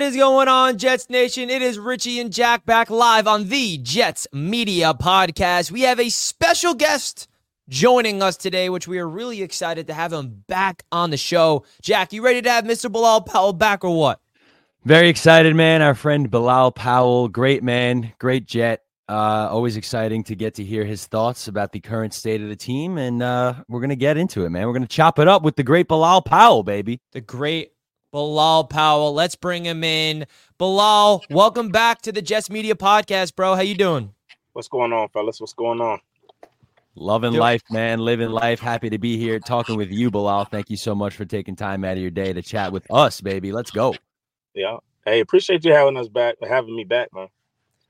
What is going on, Jets Nation? It is Richie and Jack back live on the Jets Media Podcast. We have a special guest joining us today, which we are really excited to have him back on the show. Jack, you ready to have Mr. Bilal Powell back or what? Very excited, man. Our friend Bilal Powell, great man, great Jet. Uh, always exciting to get to hear his thoughts about the current state of the team. And uh, we're going to get into it, man. We're going to chop it up with the great Bilal Powell, baby. The great Bilal Powell. Let's bring him in. Bilal, welcome back to the Jets Media Podcast, bro. How you doing? What's going on, fellas? What's going on? Loving life, man. Living life. Happy to be here talking with you, Bilal. Thank you so much for taking time out of your day to chat with us, baby. Let's go. Yeah. Hey, appreciate you having us back, having me back, man.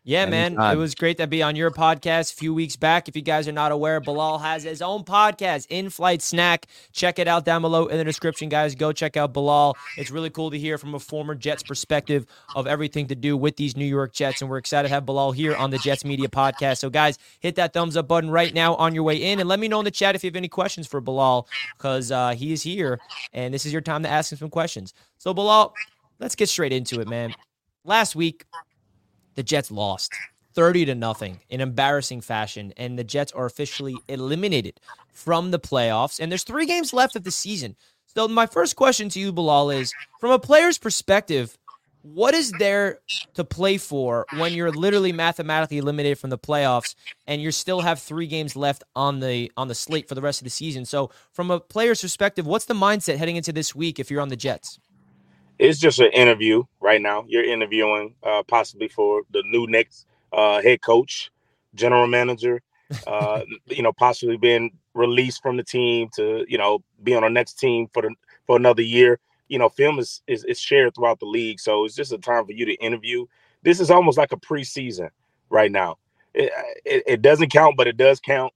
Yeah, man. It was great to be on your podcast a few weeks back. If you guys are not aware, Bilal has his own podcast, In Flight Snack. Check it out down below in the description, guys. Go check out Bilal. It's really cool to hear from a former Jets perspective of everything to do with these New York Jets. And we're excited to have Bilal here on the Jets Media Podcast. So, guys, hit that thumbs up button right now on your way in. And let me know in the chat if you have any questions for Bilal, because uh, he is here. And this is your time to ask him some questions. So, Bilal, let's get straight into it, man. Last week, the Jets lost 30 to nothing in embarrassing fashion, and the Jets are officially eliminated from the playoffs. And there's three games left of the season. So, my first question to you, Bilal, is from a player's perspective, what is there to play for when you're literally mathematically eliminated from the playoffs and you still have three games left on the on the slate for the rest of the season? So, from a player's perspective, what's the mindset heading into this week if you're on the Jets? It's just an interview right now. You're interviewing uh, possibly for the new next uh, head coach, general manager. Uh, you know, possibly being released from the team to you know be on the next team for the for another year. You know, film is, is is shared throughout the league, so it's just a time for you to interview. This is almost like a preseason right now. It, it, it doesn't count, but it does count.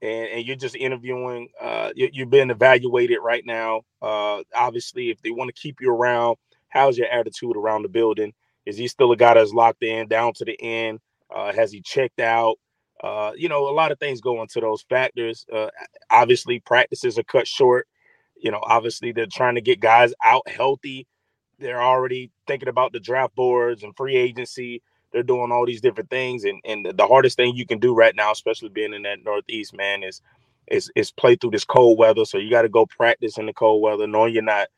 And, and, you're just interviewing. Uh, you, are being evaluated right now. Uh, obviously, if they want to keep you around, how's your attitude around the building? Is he still a guy that's locked in down to the end? Uh, has he checked out? Uh, you know, a lot of things go into those factors. Uh, obviously, practices are cut short. You know, obviously they're trying to get guys out healthy. They're already thinking about the draft boards and free agency. They're doing all these different things, and and the hardest thing you can do right now, especially being in that Northeast, man, is is is play through this cold weather. So you got to go practice in the cold weather, knowing you're not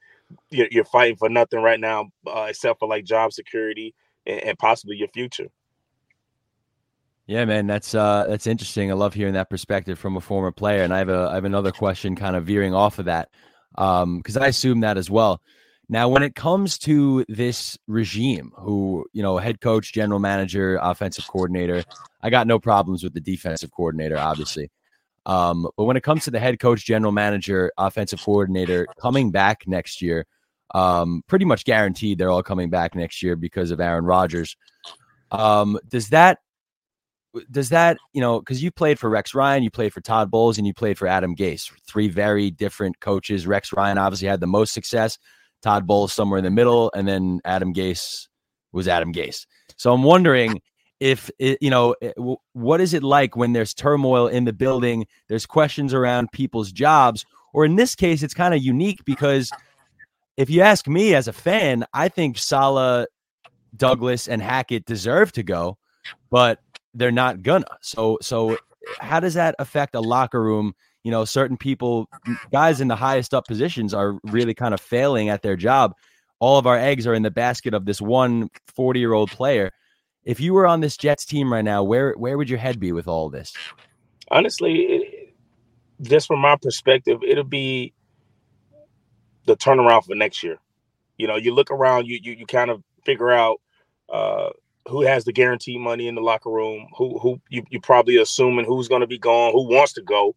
you're, you're fighting for nothing right now, uh, except for like job security and, and possibly your future. Yeah, man, that's uh, that's interesting. I love hearing that perspective from a former player. And I have a I have another question, kind of veering off of that, because um, I assume that as well. Now, when it comes to this regime, who you know, head coach, general manager, offensive coordinator, I got no problems with the defensive coordinator, obviously. Um, but when it comes to the head coach, general manager, offensive coordinator coming back next year, um, pretty much guaranteed they're all coming back next year because of Aaron Rodgers. Um, does that does that you know because you played for Rex Ryan, you played for Todd Bowles, and you played for Adam Gase, three very different coaches. Rex Ryan obviously had the most success. Todd Bowles somewhere in the middle, and then Adam Gase was Adam Gase. So I'm wondering if it, you know eh, what is it like when there's turmoil in the building there's questions around people's jobs or in this case it's kind of unique because if you ask me as a fan i think Saleh douglas and hackett deserve to go but they're not gonna. So so how does that affect a locker room? You know certain people guys in the highest up positions are really kind of failing at their job. All of our eggs are in the basket of this one 40 year old player if you were on this Jets team right now, where where would your head be with all this? Honestly, it, just from my perspective, it'll be the turnaround for next year. You know, you look around, you you, you kind of figure out uh, who has the guaranteed money in the locker room, who who you you probably assuming who's going to be gone, who wants to go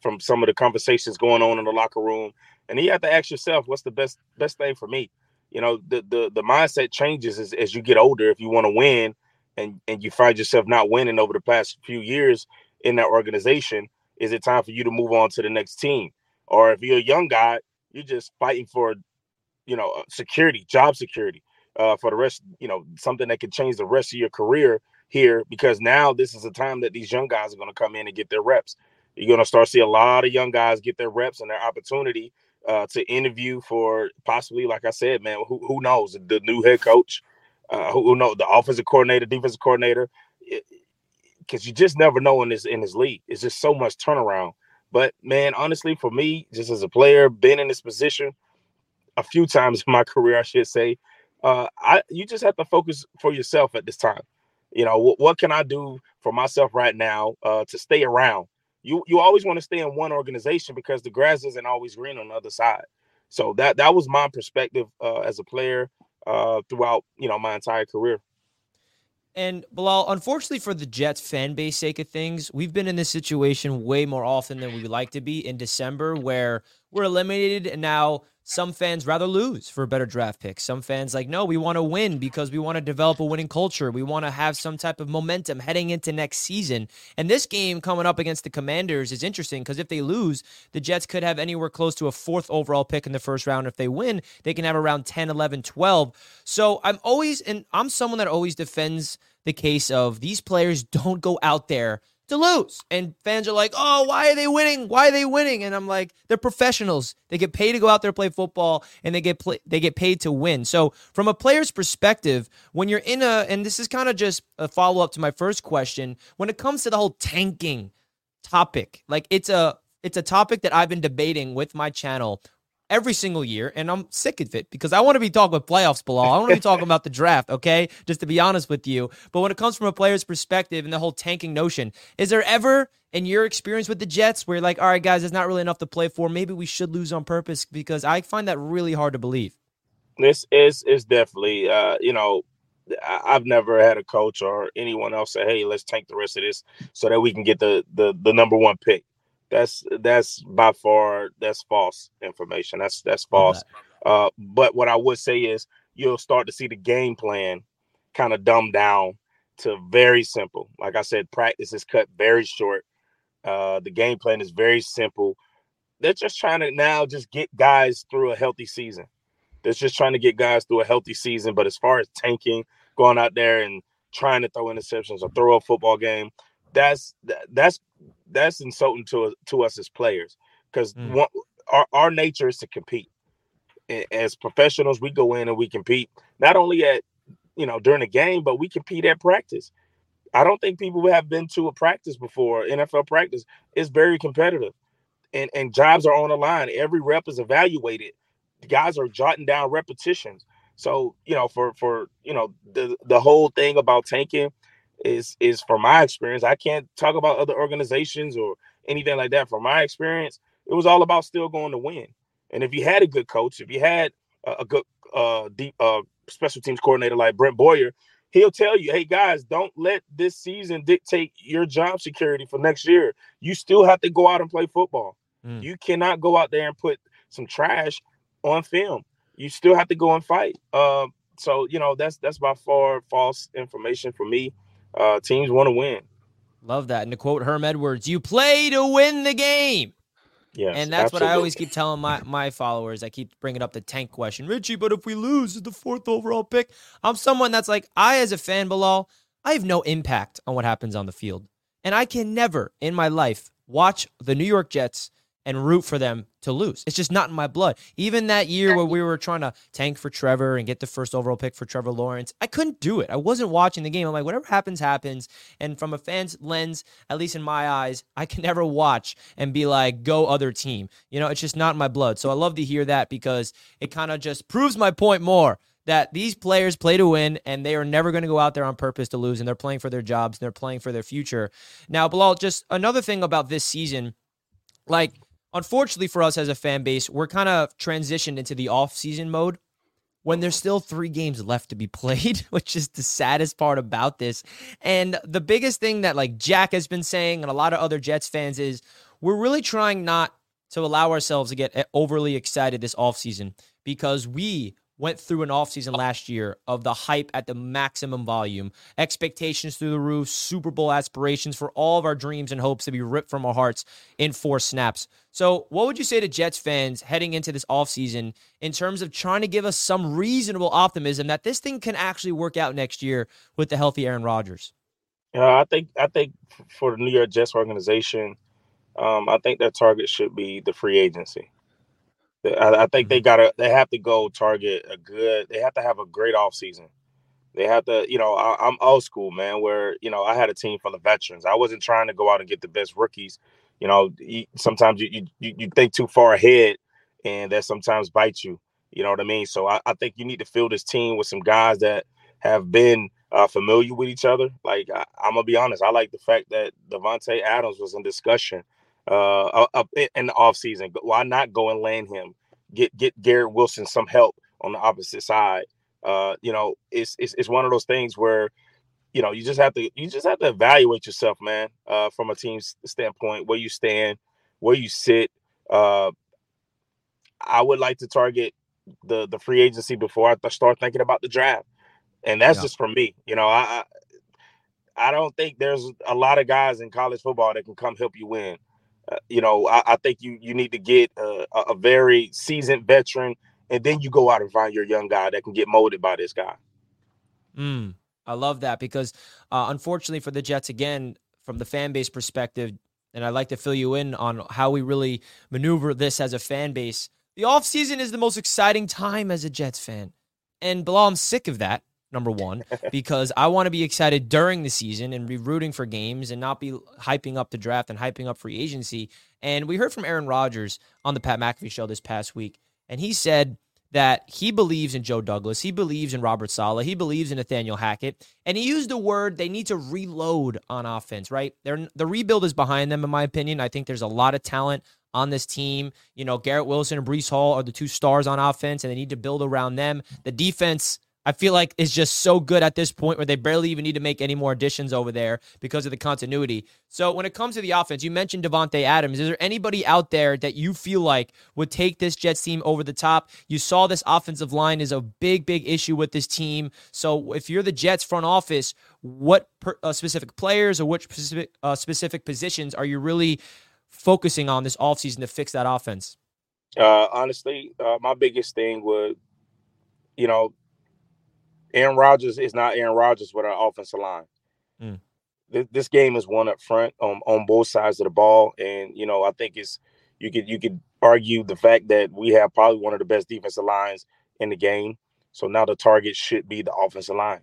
from some of the conversations going on in the locker room, and you have to ask yourself, what's the best best thing for me? You know, the the the mindset changes as, as you get older. If you want to win, and and you find yourself not winning over the past few years in that organization, is it time for you to move on to the next team? Or if you're a young guy, you're just fighting for, you know, uh, security, job security, uh, for the rest, you know, something that can change the rest of your career here. Because now this is the time that these young guys are going to come in and get their reps. You're going to start see a lot of young guys get their reps and their opportunity uh, to interview for possibly, like I said, man, who, who knows the new head coach uh, who, who know the offensive coordinator, defensive coordinator, because you just never know in this in this league. It's just so much turnaround. But man, honestly, for me, just as a player, been in this position a few times in my career, I should say, uh, I you just have to focus for yourself at this time. You know, what, what can I do for myself right now uh, to stay around? You you always want to stay in one organization because the grass isn't always green on the other side. So that that was my perspective uh, as a player uh, throughout you know my entire career. And Bilal, unfortunately for the Jets fan base sake of things, we've been in this situation way more often than we like to be in December, where we're eliminated and now some fans rather lose for a better draft pick. Some fans like, no, we want to win because we want to develop a winning culture. We want to have some type of momentum heading into next season. And this game coming up against the Commanders is interesting because if they lose, the Jets could have anywhere close to a fourth overall pick in the first round. If they win, they can have around 10, 11, 12. So I'm always, and I'm someone that always defends the case of these players don't go out there to lose. And fans are like, oh, why are they winning? Why are they winning? And I'm like, they're professionals. They get paid to go out there play football, and they get play, they get paid to win. So from a player's perspective, when you're in a, and this is kind of just a follow up to my first question, when it comes to the whole tanking topic, like it's a it's a topic that I've been debating with my channel every single year, and I'm sick of it because I want to be talking about playoffs, Bilal. I want to be talking about the draft, okay? Just to be honest with you. But when it comes from a player's perspective and the whole tanking notion, is there ever in your experience with the Jets where you're like, all right, guys, it's not really enough to play for. Maybe we should lose on purpose because I find that really hard to believe. This is is definitely, uh, you know, I've never had a coach or anyone else say, "Hey, let's tank the rest of this so that we can get the the the number one pick." That's that's by far that's false information. That's that's false. Uh, but what I would say is you'll start to see the game plan kind of dumbed down to very simple. Like I said, practice is cut very short. Uh, the game plan is very simple. They're just trying to now just get guys through a healthy season. They're just trying to get guys through a healthy season. But as far as tanking, going out there and trying to throw interceptions or throw a football game, that's that's that's insulting to to us as players because mm. our our nature is to compete. As professionals, we go in and we compete not only at you know during the game, but we compete at practice. I don't think people have been to a practice before. NFL practice is very competitive, and and jobs are on the line. Every rep is evaluated. The guys are jotting down repetitions. So you know, for for you know the the whole thing about tanking is is from my experience. I can't talk about other organizations or anything like that. From my experience, it was all about still going to win. And if you had a good coach, if you had a, a good uh, deep uh, special teams coordinator like Brant Boyer, he'll tell you, "Hey guys, don't let this season dictate your job security for next year. You still have to go out and play football. Mm. You cannot go out there and put some trash on film. You still have to go and fight." Uh, so you know that's that's by far false information for me uh, teams want to win. Love that. And to quote Herm Edwards, you play to win the game. Yes, and that's absolutely. what I always keep telling my, my followers. I keep bringing up the tank question. Richie, but if we lose the fourth overall pick, I'm someone that's like, I, as a fan, Bilal, I have no impact on what happens on the field. And I can never in my life watch the New York Jets and root for them to lose. It's just not in my blood. Even that year where we were trying to tank for Trevor and get the first overall pick for Trevor Lawrence, I couldn't do it. I wasn't watching the game. I'm like, whatever happens, happens. And from a fan's lens, at least in my eyes, I can never watch and be like, go other team. You know, it's just not in my blood. So I love to hear that because it kind of just proves my point more that these players play to win and they are never going to go out there on purpose to lose and they're playing for their jobs and they're playing for their future. Now, Bilal, just another thing about this season, like unfortunately for us as a fan base, we're kind of transitioned into the off-season mode when there's still three games left to be played, which is the saddest part about this. And the biggest thing that like Jack has been saying and a lot of other Jets fans is we're really trying not to allow ourselves to get eh, overly excited this offseason because we went through an offseason last year of the hype at the maximum volume, expectations through the roof, Super Bowl aspirations for all of our dreams and hopes to be ripped from our hearts in four snaps. So, what would you say to Jets fans heading into this offseason in terms of trying to give us some reasonable optimism that this thing can actually work out next year with the healthy Aaron Rodgers? Uh, I think I think for the New York Jets organization, um, I think their target should be the free agency. I, I think they gotta they have to go target a good they have to have a great offseason They have to, you know, I, am old school, man. Where you know I had a team full of veterans. I wasn't trying to go out and get the best rookies. You know, sometimes you, you you think too far ahead, and that sometimes bites you. You know what I mean? So I, I think you need to fill this team with some guys that have been uh, familiar with each other. Like I, am gonna be honest, I like the fact that Davante Adams was in discussion uh, up in the offseason. Why not go and land him? Get get Garrett Wilson some help on the opposite side. Uh, you know, it's, it's it's one of those things where you know you just have to you just have to evaluate yourself, man, uh, from a team's standpoint, where you stand, where you sit. Uh, I would like to target the the free agency before I start thinking about the draft, and that's yeah. just for me. You know, I I don't think there's a lot of guys in college football that can come help you win. Uh, you know, I, I, think you you need to get a, a, very seasoned veteran, and then you go out and find your young guy that can get molded by this guy. Mm, I love that because, uh, unfortunately for the Jets, again, from the fan base perspective, and I'd like to fill you in on how we really maneuver this as a fan base. The offseason is the most exciting time as a Jets fan. And Bilal, I'm sick of that number one, because I want to be excited during the season and be rooting for games and not be hyping up the draft and hyping up free agency. And we heard from Aaron Rodgers on the Pat McAfee show this past week, and he said that he believes in Joe Douglas, he believes in Robert Saleh, he believes in Nathaniel Hackett, and he used the word they need to reload on offense. Right, They're, the rebuild is behind them, in my opinion. I think there's a lot of talent on this team. You know, Garrett Wilson and Breece Hall are the two stars on offense, and they need to build around them. The defense I feel like is just so good at this point where they barely even need to make any more additions over there because of the continuity. So when it comes to the offense, you mentioned Davante Adams. Is there anybody out there that you feel like would take this Jets team over the top? You saw this offensive line is a big, big issue with this team. So if you're the Jets front office, what per, uh, specific players or which specific uh, specific positions are you really focusing on this offseason to fix that offense? Uh, honestly, uh, my biggest thing would, you know, Aaron Rodgers is not Aaron Rodgers with our offensive line. Mm. This, this, game is one up front on on both sides of the ball, and you know I think it's you could you could argue the fact that we have probably one of the best defensive lines in the game. So now the target should be the offensive line.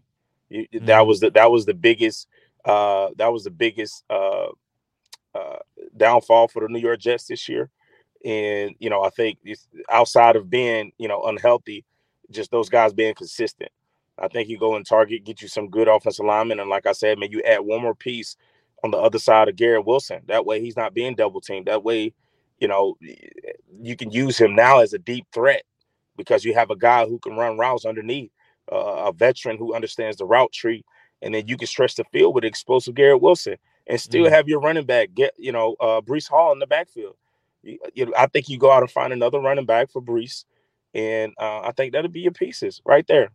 Mm. That was the that was the biggest uh, that was the biggest uh, uh, downfall for the New York Jets this year. And you know I think outside of being you know unhealthy, just those guys being consistent. I think you go and target, get you some good offensive linemen, and like I said, man, you add one more piece on the other side of Garrett Wilson. That way, he's not being double teamed. That way, you know, you can use him now as a deep threat because you have a guy who can run routes underneath, uh, a veteran who understands the route tree, and then you can stretch the field with explosive Garrett Wilson and still mm have your running back get, you know, uh, Breece Hall in the backfield. You, you, I think you go out and find another running back for Breece, and uh, I think that'll be your pieces right there.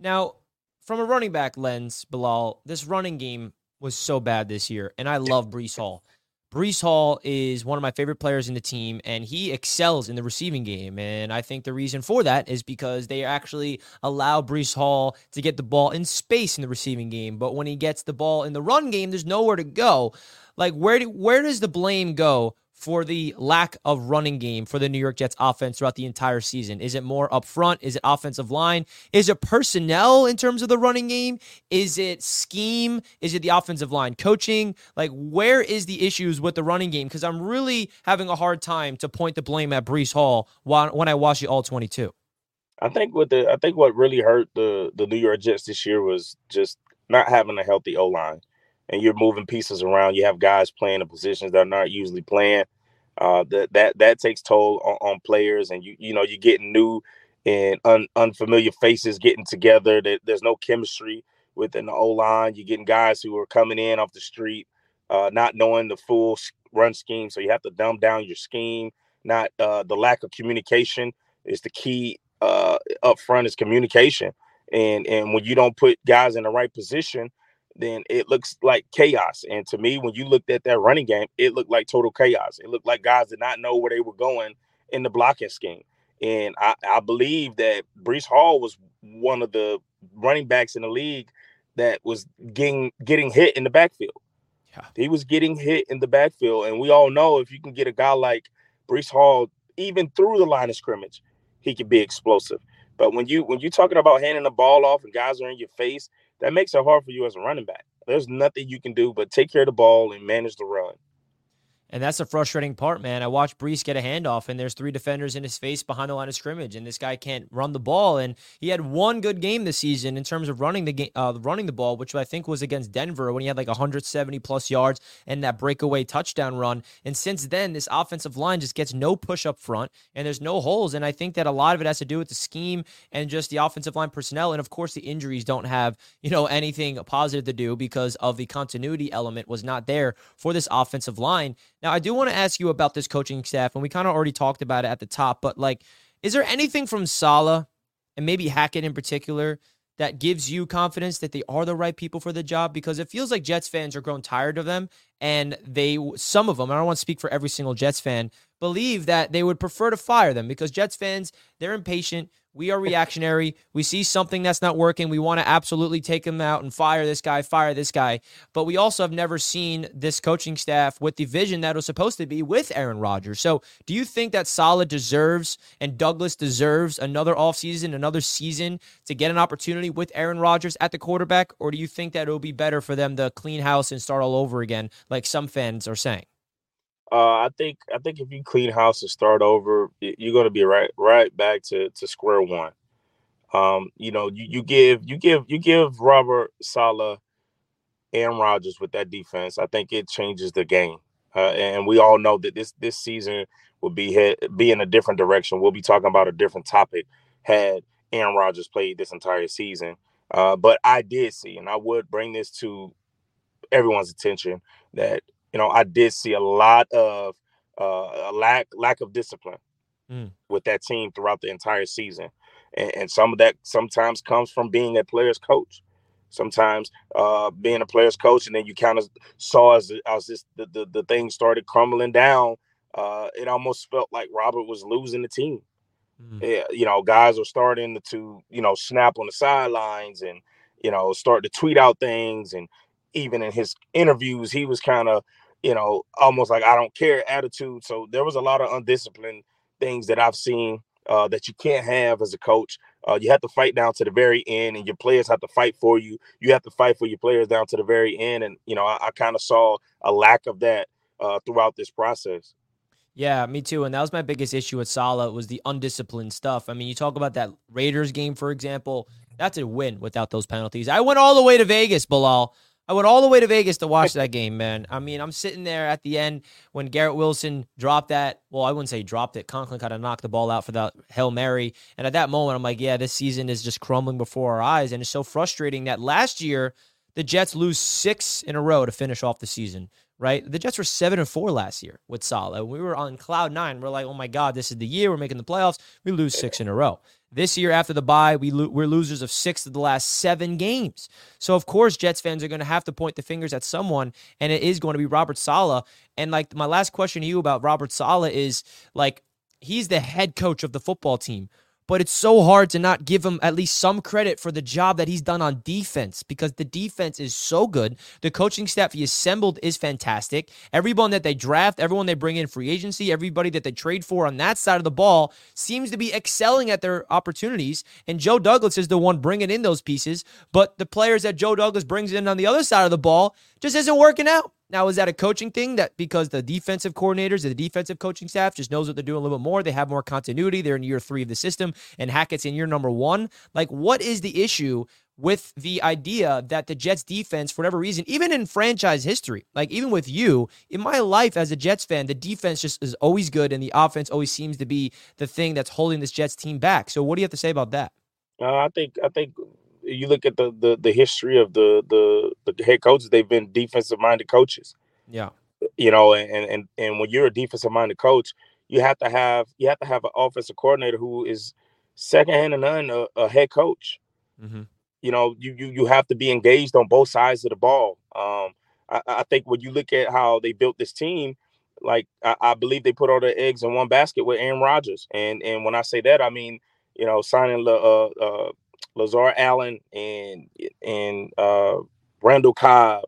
Now, from a running back lens, Bilal, this running game was so bad this year, and I love Breece Hall. Breece Hall is one of my favorite players in the team, and he excels in the receiving game. And I think the reason for that is because they actually allow Breece Hall to get the ball in space in the receiving game. But when he gets the ball in the run game, there's nowhere to go. Like where do, where does the blame go for the lack of running game for the New York Jets offense throughout the entire season? Is it more up front? Is it offensive line? Is it personnel in terms of the running game? Is it scheme? Is it the offensive line coaching? Like, where is the issues with the running game? Because I'm really having a hard time to point the blame at Breece Hall when I watch the all 22. I think what the I think what really hurt the the New York Jets this year was just not having a healthy O line and you're moving pieces around. You have guys playing in positions that are not usually playing. Uh, that that that takes toll on, on, players, and you you know you're getting new and un, unfamiliar faces getting together. That there's no chemistry within the O line. You're getting guys who are coming in off the street, uh, not knowing the full run scheme. So you have to dumb down your scheme. Not uh, the lack of communication is the key uh, up front is communication. And and when you don't put guys in the right position, then it looks like chaos. And to me, when you looked at that running game, it looked like total chaos. It looked like guys did not know where they were going in the blocking scheme. And I, I believe that Breece Hall was one of the running backs in the league that was getting getting hit in the backfield. Yeah. He was getting hit in the backfield. And we all know if you can get a guy like Breece Hall, even through the line of scrimmage, he can be explosive. But when you when you're talking about handing the ball off and guys are in your face, that makes it hard for you as a running back. There's nothing you can do but take care of the ball and manage the run. And that's the frustrating part, man. I watched Breece get a handoff, and there's three defenders in his face behind the line of scrimmage, and this guy can't run the ball. And he had one good game this season in terms of running the game, uh, running the ball, which I think was against Denver when he had like 170 plus yards and that breakaway touchdown run. And since then, this offensive line just gets no push up front, and there's no holes. And I think that a lot of it has to do with the scheme and just the offensive line personnel, and of course the injuries don't have you know anything positive to do because of the continuity element was not there for this offensive line. Now, I do want to ask you about this coaching staff, and we kind of already talked about it at the top, but like, is there anything from Saleh and maybe Hackett in particular that gives you confidence that they are the right people for the job? Because it feels like Jets fans are grown tired of them, and they, some of them, I don't want to speak for every single Jets fan, believe that they would prefer to fire them because Jets fans, they're impatient. We are reactionary. We see something that's not working. We want to absolutely take him out and fire this guy, fire this guy. But we also have never seen this coaching staff with the vision that was supposed to be with Aaron Rodgers. So do you think that Saleh deserves and Douglas deserves another offseason, another season to get an opportunity with Aaron Rodgers at the quarterback? Or do you think that it'll be better for them to clean house and start all over again, like some fans are saying? Uh, I think I think if you clean house and start over, you're going to be right right back to to square one. Um, you know, you, you give you give you give Robert Saleh and Rodgers with that defense. I think it changes the game, uh, and we all know that this this season will be head, be in a different direction. We'll be talking about a different topic had Aaron Rodgers played this entire season. Uh, but I did see, and I would bring this to everyone's attention that you know, I did see a lot of uh, a lack lack of discipline mm. with that team throughout the entire season, and, and, some of that sometimes comes from being a player's coach. Sometimes uh, being a player's coach, and then you kind of saw as as this the, the, the thing started crumbling down. Uh, it almost felt like Robert was losing the team. Mm. Yeah, you know, guys are starting to you know snap on the sidelines and you know start to tweet out things and even in his interviews, he was kind of, you know, almost like I don't care attitude. So there was a lot of undisciplined things that I've seen uh, that you can't have as a coach. Uh, you have to fight down to the very end, and your players have to fight for you. You have to fight for your players down to the very end, and you know I, I kind of saw a lack of that uh, throughout this process. Yeah, me too. And that was my biggest issue with Saleh was the undisciplined stuff. I mean, you talk about that Raiders game, for example. That's a win without those penalties. I went all the way to Vegas, Bilal. I went all the way to Vegas to watch that game, man. I mean, I'm sitting there at the end when Garrett Wilson dropped that. Well, I wouldn't say dropped it. Conklin kind of knocked the ball out for the Hail Mary. And at that moment, I'm like, yeah, this season is just crumbling before our eyes. And it's so frustrating that last year, the Jets lose six in a row to finish off the season, right? The Jets were seven and four last year with Saleh. We were on cloud nine. We're like, oh my God, this is the year. We're making the playoffs. We lose six in a row. This year, after the bye, we lo- we're losers of six of the last seven games. So, of course, Jets fans are going to have to point the fingers at someone, and it is going to be Robert Saleh. And like my last question to you about Robert Saleh is like, he's the head coach of the football team but it's so hard to not give him at least some credit for the job that he's done on defense because the defense is so good. The coaching staff he assembled is fantastic. Everyone that they draft, everyone they bring in free agency, everybody that they trade for on that side of the ball seems to be excelling at their opportunities. And Joe Douglas is the one bringing in those pieces, but the players that Joe Douglas brings in on the other side of the ball just isn't working out. Now, is that a coaching thing that because the defensive coordinators, the defensive coaching staff just knows what they're doing a little bit more? They have more continuity. They're in year three of the system, and Hackett's in year number one. Like, what is the issue with the idea that the Jets defense, for whatever reason, even in franchise history, like even with you, in my life as a Jets fan, the defense just is always good, and the offense always seems to be the thing that's holding this Jets team back. So, what do you have to say about that? Uh, I think I think you look at the the, the history of the, the the head coaches, they've been defensive minded coaches. Yeah. You know, and and and when you're a defensive minded coach, you have to have you have to have an offensive coordinator who is second hand to none a, a head coach. Mm-hmm. You know, you you you have to be engaged on both sides of the ball. Um, I, I think when you look at how they built this team, like I, I, believe they put all their eggs in one basket with Aaron Rodgers, and and when I say that, I mean you know signing uh, uh, Lazar Allen and and uh, Randall Cobb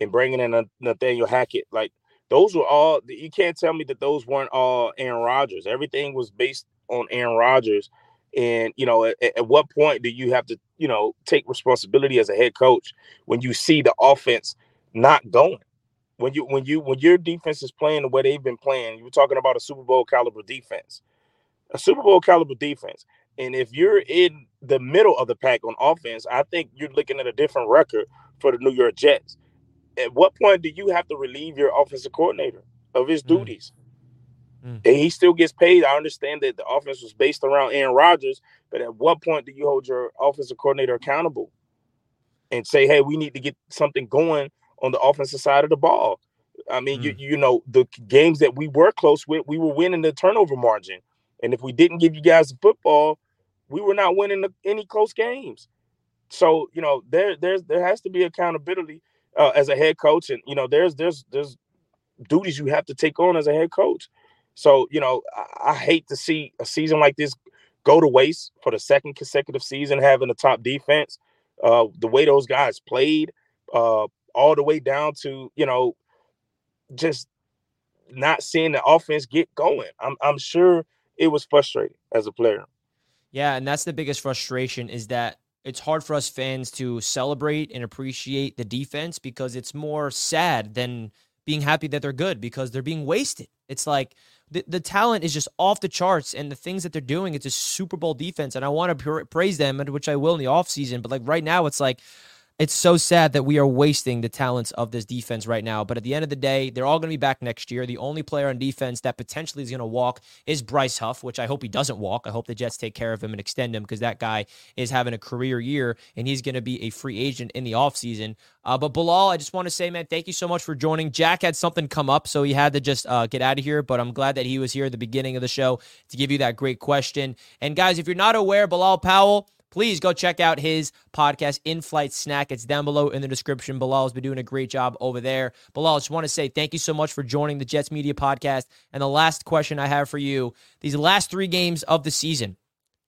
and bringing in Nathaniel Hackett. Like those were all. You can't tell me that those weren't all Aaron Rodgers. Everything was based on Aaron Rodgers, And you know, at, at, what point do you have to, you know, take responsibility as a head coach when you see the offense not going? When you when you when your defense is playing the way they've been playing, you're talking about a Super Bowl caliber defense, a Super Bowl caliber defense. And if you're in the middle of the pack on offense, I think you're looking at a different record for the New York Jets. At what point do you have to relieve your offensive coordinator of his mm. duties? Mm. And he still gets paid. I understand that the offense was based around Aaron Rodgers, but at what point do you hold your offensive coordinator accountable and say, "Hey, we need to get something going on the offensive side of the ball"? I mean, mm. you you know, the games that we were close with, we were winning the turnover margin, and if we didn't give you guys the football, we were not winning the, any close games. So you know, there there's there has to be accountability uh, as a head coach, and you know, there's there's there's duties you have to take on as a head coach. So, you know, I, I, hate to see a season like this go to waste for the second consecutive season, having a top defense. Uh, the way those guys played, uh, all the way down to, you know, just not seeing the offense get going. I'm, I'm sure it was frustrating as a player. Yeah, and that's the biggest frustration is that it's hard for us fans to celebrate and appreciate the defense because it's more sad than being happy that they're good because they're being wasted. It's like the, the talent is just off the charts and the things that they're doing it's a super bowl defense and i want to praise them which i will in the offseason but like right now it's like it's so sad that we are wasting the talents of this defense right now. But at the end of the day, they're all going to be back next year. The only player on defense that potentially is going to walk is Bryce Huff, which I hope he doesn't walk. I hope the Jets take care of him and extend him because that guy is having a career year and he's going to be a free agent in the offseason. Uh, but Bilal, I just want to say, man, thank you so much for joining. Jack had something come up, so he had to just uh, get out of here. But I'm glad that he was here at the beginning of the show to give you that great question. And guys, if you're not aware, Bilal Powell, please go check out his podcast, In Flight Snack. It's down below in the description. Bilal has been doing a great job over there. Bilal, I just want to say thank you so much for joining the Jets Media Podcast. And the last question I have for you these last three games of the season,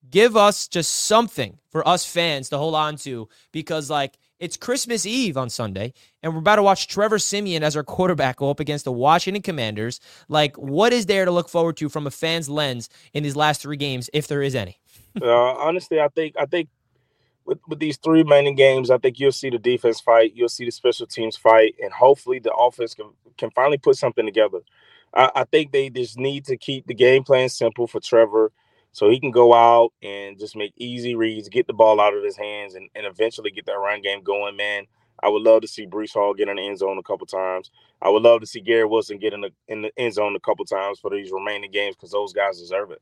give us just something for us fans to hold on to because, like, it's Christmas Eve on Sunday, and we're about to watch Trevor Siemian as our quarterback go up against the Washington Commanders. Like, what is there to look forward to from a fan's lens in these last three games, if there is any? Uh, honestly, I think I think with, with these three remaining games, I think you'll see the defense fight, you'll see the special teams fight, and hopefully the offense can can finally put something together. I, I think they just need to keep the game plan simple for Trevor so he can go out and just make easy reads, get the ball out of his hands, and, and eventually get that run game going, man. I would love to see Breece Hall get in the end zone a couple times. I would love to see Garrett Wilson get in the in the end zone a couple times for these remaining games because those guys deserve it.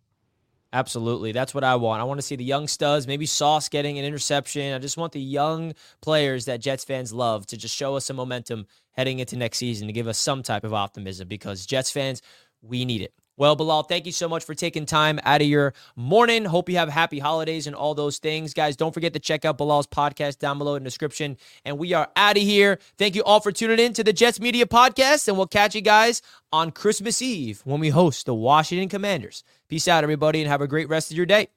Absolutely. That's what I want. I want to see the young studs, maybe Sauce getting an interception. I just want the young players that Jets fans love to just show us some momentum heading into next season to give us some type of optimism because Jets fans, we need it. Well, Bilal, thank you so much for taking time out of your morning. Hope you have happy holidays and all those things. Guys, don't forget to check out Bilal's podcast down below in the description. And we are out of here. Thank you all for tuning in to the Jets Media Podcast. And we'll catch you guys on Christmas Eve when we host the Washington Commanders. Peace out, everybody, and have a great rest of your day.